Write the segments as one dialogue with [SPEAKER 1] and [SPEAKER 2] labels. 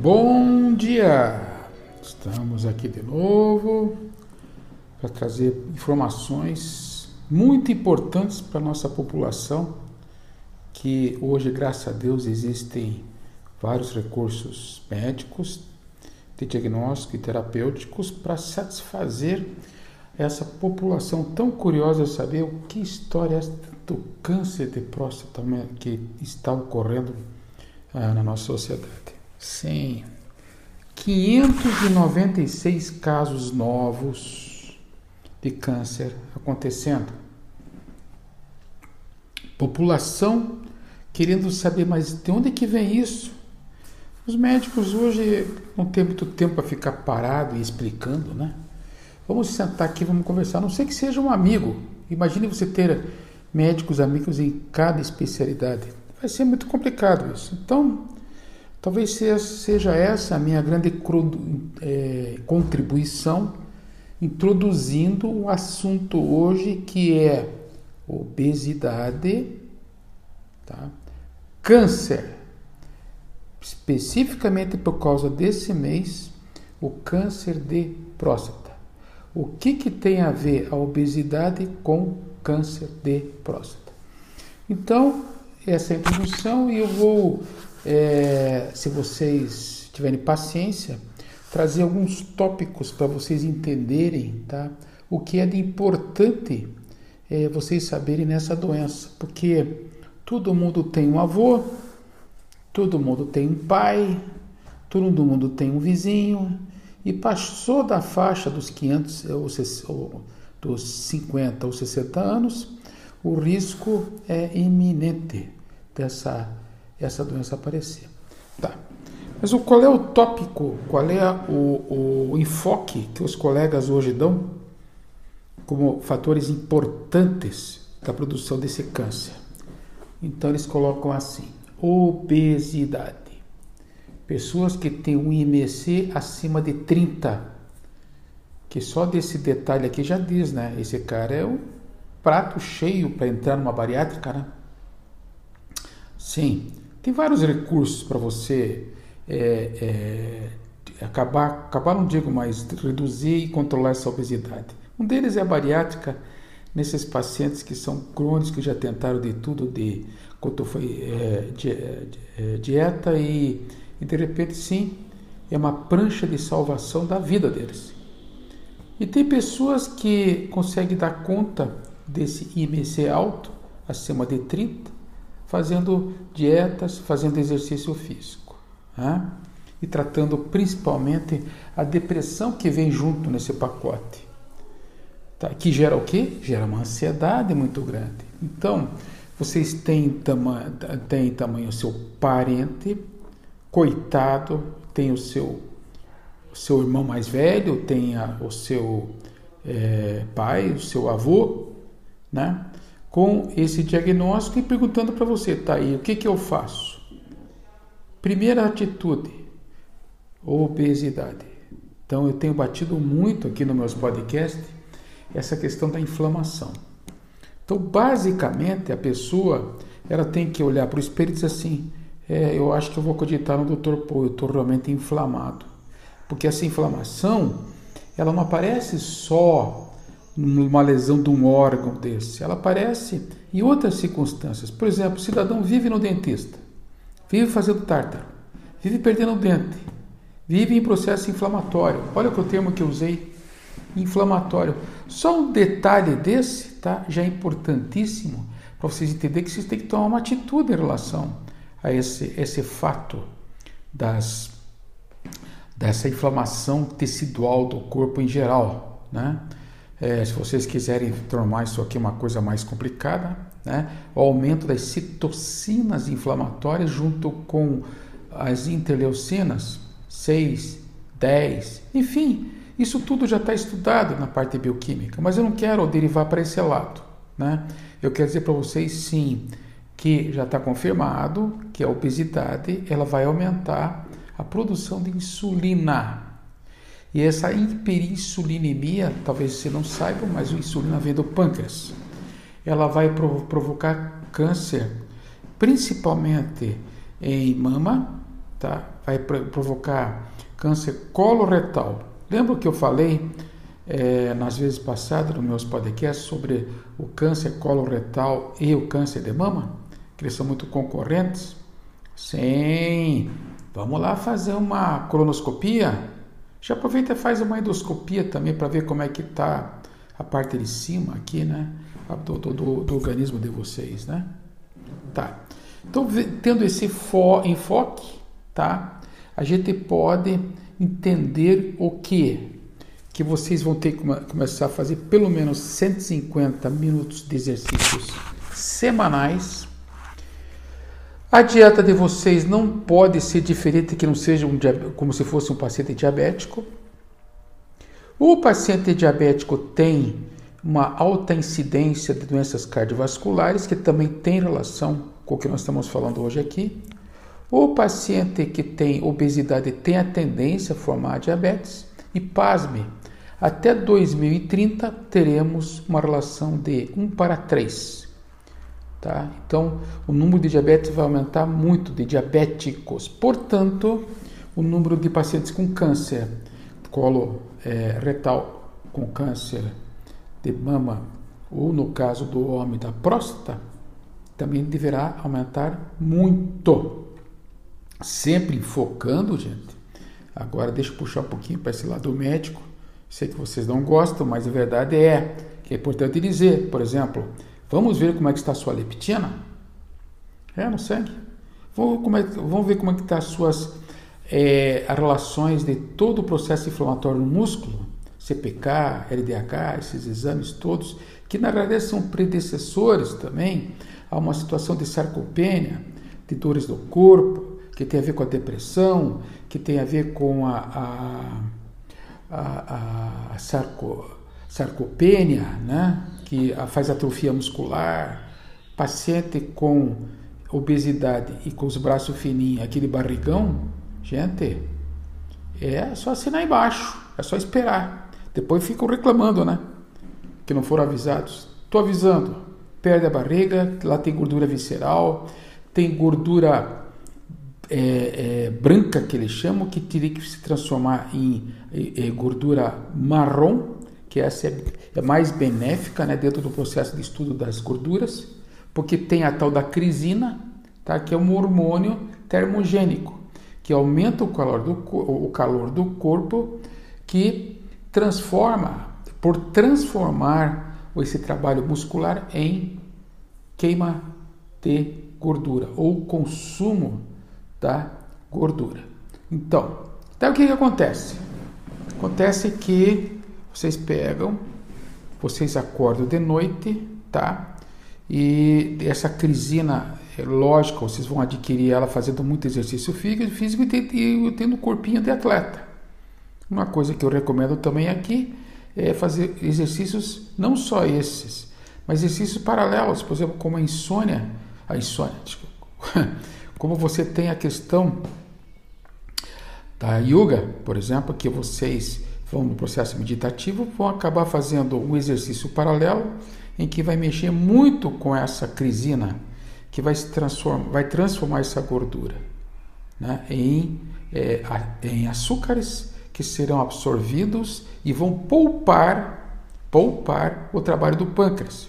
[SPEAKER 1] Bom dia! Estamos aqui de novo para trazer informações muito importantes para a nossa população, que hoje, graças a Deus, existem vários recursos médicos, de diagnóstico e terapêuticos para satisfazer essa população tão curiosa de saber o que história é do câncer de próstata que está ocorrendo ah, na nossa sociedade. Sim, 596 casos novos de câncer acontecendo. População querendo saber, mas de onde que vem isso? Os médicos hoje não têm muito tempo para ficar parado e explicando, né? Vamos sentar aqui, vamos conversar. A não sei que seja um amigo. Imagine você ter médicos amigos em cada especialidade. Vai ser muito complicado isso. Então, talvez seja essa a minha grande é, contribuição introduzindo um assunto hoje que é obesidade, tá? câncer, especificamente por causa desse mês, o câncer de próstata. O que, que tem a ver a obesidade com câncer de próstata? Então, essa é a introdução e eu vou, é, se vocês tiverem paciência, trazer alguns tópicos para vocês entenderem tá? o que é de importante é, vocês saberem nessa doença, porque todo mundo tem um avô, todo mundo tem um pai, todo mundo tem um vizinho, e passou da faixa dos 500 ou, dos 50 ou 60 anos, o risco é iminente dessa essa doença aparecer. Tá. Mas o, qual é o tópico, qual é o, o enfoque que os colegas hoje dão como fatores importantes da produção desse câncer? Então eles colocam assim: obesidade. Pessoas que têm um IMC acima de 30, que só desse detalhe aqui já diz, né? Esse cara é o prato cheio para entrar numa bariátrica, né? Sim, tem vários recursos para você é, é, acabar, acabar não digo mais, reduzir e controlar essa obesidade. Um deles é a bariátrica nesses pacientes que são crônicos, que já tentaram de tudo, de quanto foi é, é, dieta e, e de repente sim, é uma prancha de salvação da vida deles. E tem pessoas que conseguem dar conta desse IMC alto, acima de 30, fazendo dietas, fazendo exercício físico. Né? E tratando principalmente a depressão que vem junto nesse pacote. Tá? Que gera o quê? Gera uma ansiedade muito grande. Então, vocês têm, tama têm tamanho o seu parente, coitado, tem o seu, o seu irmão mais velho, tem a, o seu é, pai, o seu avô, né? Com esse diagnóstico e perguntando para você, tá aí, o que, que eu faço? Primeira atitude, obesidade. Então eu tenho batido muito aqui nos meus podcasts essa questão da inflamação. Então basicamente a pessoa ela tem que olhar para o espelho e dizer assim, é, eu acho que eu vou acreditar no Dr. Paul, eu estou realmente inflamado. Porque essa inflamação, ela não aparece só numa lesão de um órgão desse. Ela aparece em outras circunstâncias. Por exemplo, o cidadão vive no dentista, vive fazendo tártaro, vive perdendo o dente, vive em processo inflamatório. Olha o termo que eu usei, inflamatório. Só um detalhe desse tá, já é importantíssimo para vocês entenderem que vocês têm que tomar uma atitude em relação a esse, esse fato das, dessa inflamação tecidual do corpo em geral. Né? É, se vocês quiserem tornar isso aqui uma coisa mais complicada, né? o aumento das citocinas inflamatórias junto com as interleucinas 6, 10, enfim, isso tudo já está estudado na parte bioquímica, mas eu não quero derivar para esse lado. Né? Eu quero dizer para vocês sim que já está confirmado que a obesidade ela vai aumentar a produção de insulina e essa hiperinsulinemia, talvez você não saiba, mas a insulina vem do pâncreas. Ela vai provocar câncer, principalmente em mama, tá? Vai provocar câncer coloretal. Lembra que eu falei é, nas vezes passadas nos meus podcasts sobre o câncer coloretal e o câncer de mama? Que eles são muito concorrentes? Sim. Vamos lá fazer uma colonoscopia? Já aproveita e faz uma endoscopia também para ver como é que está a parte de cima aqui, né? Do, do, do, organismo de vocês, né? Tá. Então, tendo esse enfoque, tá? A gente pode entender o que? Que vocês vão ter que começar a fazer pelo menos 150 minutos de exercícios semanais. A dieta de vocês não pode ser diferente que não seja um, como se fosse um paciente diabético. O paciente diabético tem uma alta incidência de doenças cardiovasculares, que também tem relação com o que nós estamos falando hoje aqui. O paciente que tem obesidade tem a tendência a formar diabetes. E pasme, até 2030 teremos uma relação de 1 para 3. Tá? Então, o número de diabetes vai aumentar muito, de diabéticos. Portanto, o número de pacientes com câncer colo é, retal com câncer de mama, ou no caso do homem da próstata, também deverá aumentar muito. Sempre focando, gente. Agora deixa eu puxar um pouquinho para esse lado médico. Sei que vocês não gostam, mas a verdade é que é importante dizer, por exemplo, vamos ver como é que está a sua leptina? É no sangue. Vamos, é, vamos ver como é que está as suas é, relações de todo o processo inflamatório no músculo, CPK, LDH, esses exames todos, que na realidade são predecessores também a uma situação de sarcopenia, de dores do corpo, que tem a ver com a depressão, que tem a ver com a, a, a, a sarco, sarcopenia, né? Que faz atrofia muscular, paciente com obesidade e com os braços fininhos, aquele barrigão, Gente, é só assinar embaixo, é só esperar. Depois ficam reclamando, né? Que não foram avisados. Estou avisando. Perde a barriga, lá tem gordura visceral, tem gordura é, é, branca que eles chamam, que teria que se transformar em é, gordura marrom, que essa é, é, mais benéfica né, dentro do processo de estudo das gorduras, porque tem a tal da crisina, tá, que é um hormônio termogênico que aumenta o calor do, o calor do corpo, que transforma, por transformar esse trabalho muscular em queima de gordura ou consumo da gordura. Então, então o que, que acontece? Acontece que vocês pegam, vocês acordam de noite, tá? E essa crisina é lógico, vocês vão adquirir ela fazendo muito exercício físico e tendo um corpinho de atleta. Uma coisa que eu recomendo também aqui é fazer exercícios, não só esses, mas exercícios paralelos, por exemplo, como a insônia, a insônia, desculpa, como você tem a questão da yoga, por exemplo, que vocês vão no processo meditativo, vão acabar fazendo um exercício paralelo em que vai mexer muito com essa crisina que vai, transformar, vai transformar essa gordura né, em, é, em açúcares que serão absorvidos e vão poupar, poupar o trabalho do pâncreas.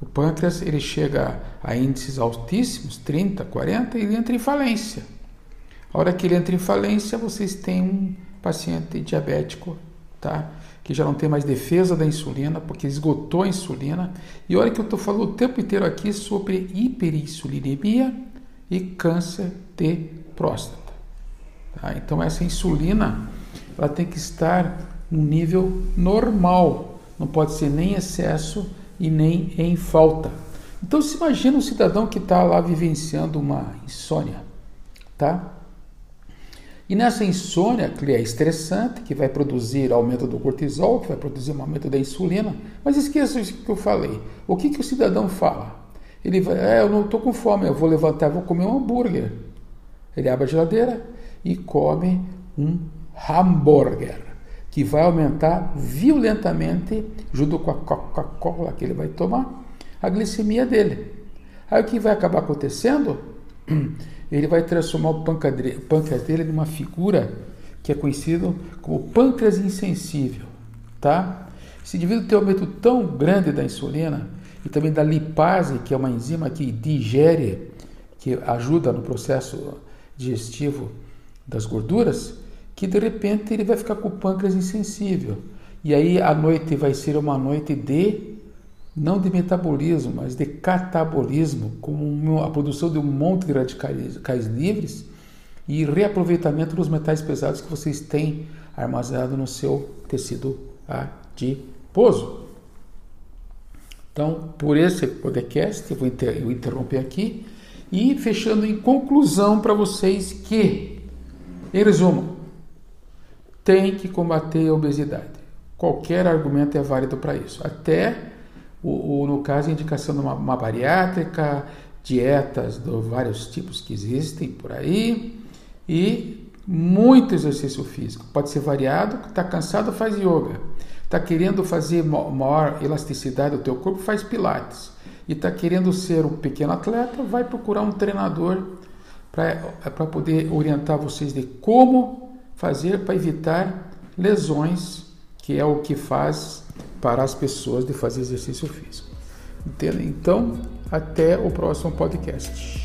[SPEAKER 1] O pâncreas ele chega a índices altíssimos, 30, 40, e ele entra em falência. A hora que ele entra em falência, vocês têm um paciente diabético, tá? que já não tem mais defesa da insulina, porque esgotou a insulina. E olha que eu estou falando o tempo inteiro aqui sobre hiperinsulinemia e câncer de próstata. Tá? Então essa insulina ela tem que estar no nível normal, não pode ser nem excesso e nem em falta. Então se imagina um cidadão que está lá vivenciando uma insônia, tá? E nessa insônia, que é estressante, que vai produzir aumento do cortisol, que vai produzir um aumento da insulina, mas esqueça isso que eu falei. O que, que o cidadão fala? Ele vai, é, eu não estou com fome, eu vou levantar, vou comer um hambúrguer. Ele abre a geladeira e come um hambúrguer, que vai aumentar violentamente, junto com a Coca-Cola que ele vai tomar, a glicemia dele. Aí o que vai acabar acontecendo? ele vai transformar o pâncreas dele numa figura que é conhecido como pâncreas insensível, tá? Esse indivíduo tem um aumento tão grande da insulina e também da lipase, que é uma enzima que digere, que ajuda no processo digestivo das gorduras, que de repente ele vai ficar com o pâncreas insensível. E aí a noite vai ser uma noite de não de metabolismo, mas de catabolismo, como a produção de um monte de radicais livres e reaproveitamento dos metais pesados que vocês têm armazenado no seu tecido adiposo. Então, por esse podcast, eu vou eu interromper aqui e fechando em conclusão para vocês que, em resumo, tem que combater a obesidade. Qualquer argumento é válido para isso. Até, o, o, no caso, indicação de uma, uma bariátrica, dietas de vários tipos que existem por aí e muito exercício físico. Pode ser variado, está cansado, faz yoga. Está querendo fazer maior elasticidade do teu corpo, faz pilates. E está querendo ser um pequeno atleta, vai procurar um treinador para poder orientar vocês de como fazer para evitar lesões, que é o que faz para as pessoas de fazer exercício físico. Entende? Então, até o próximo podcast.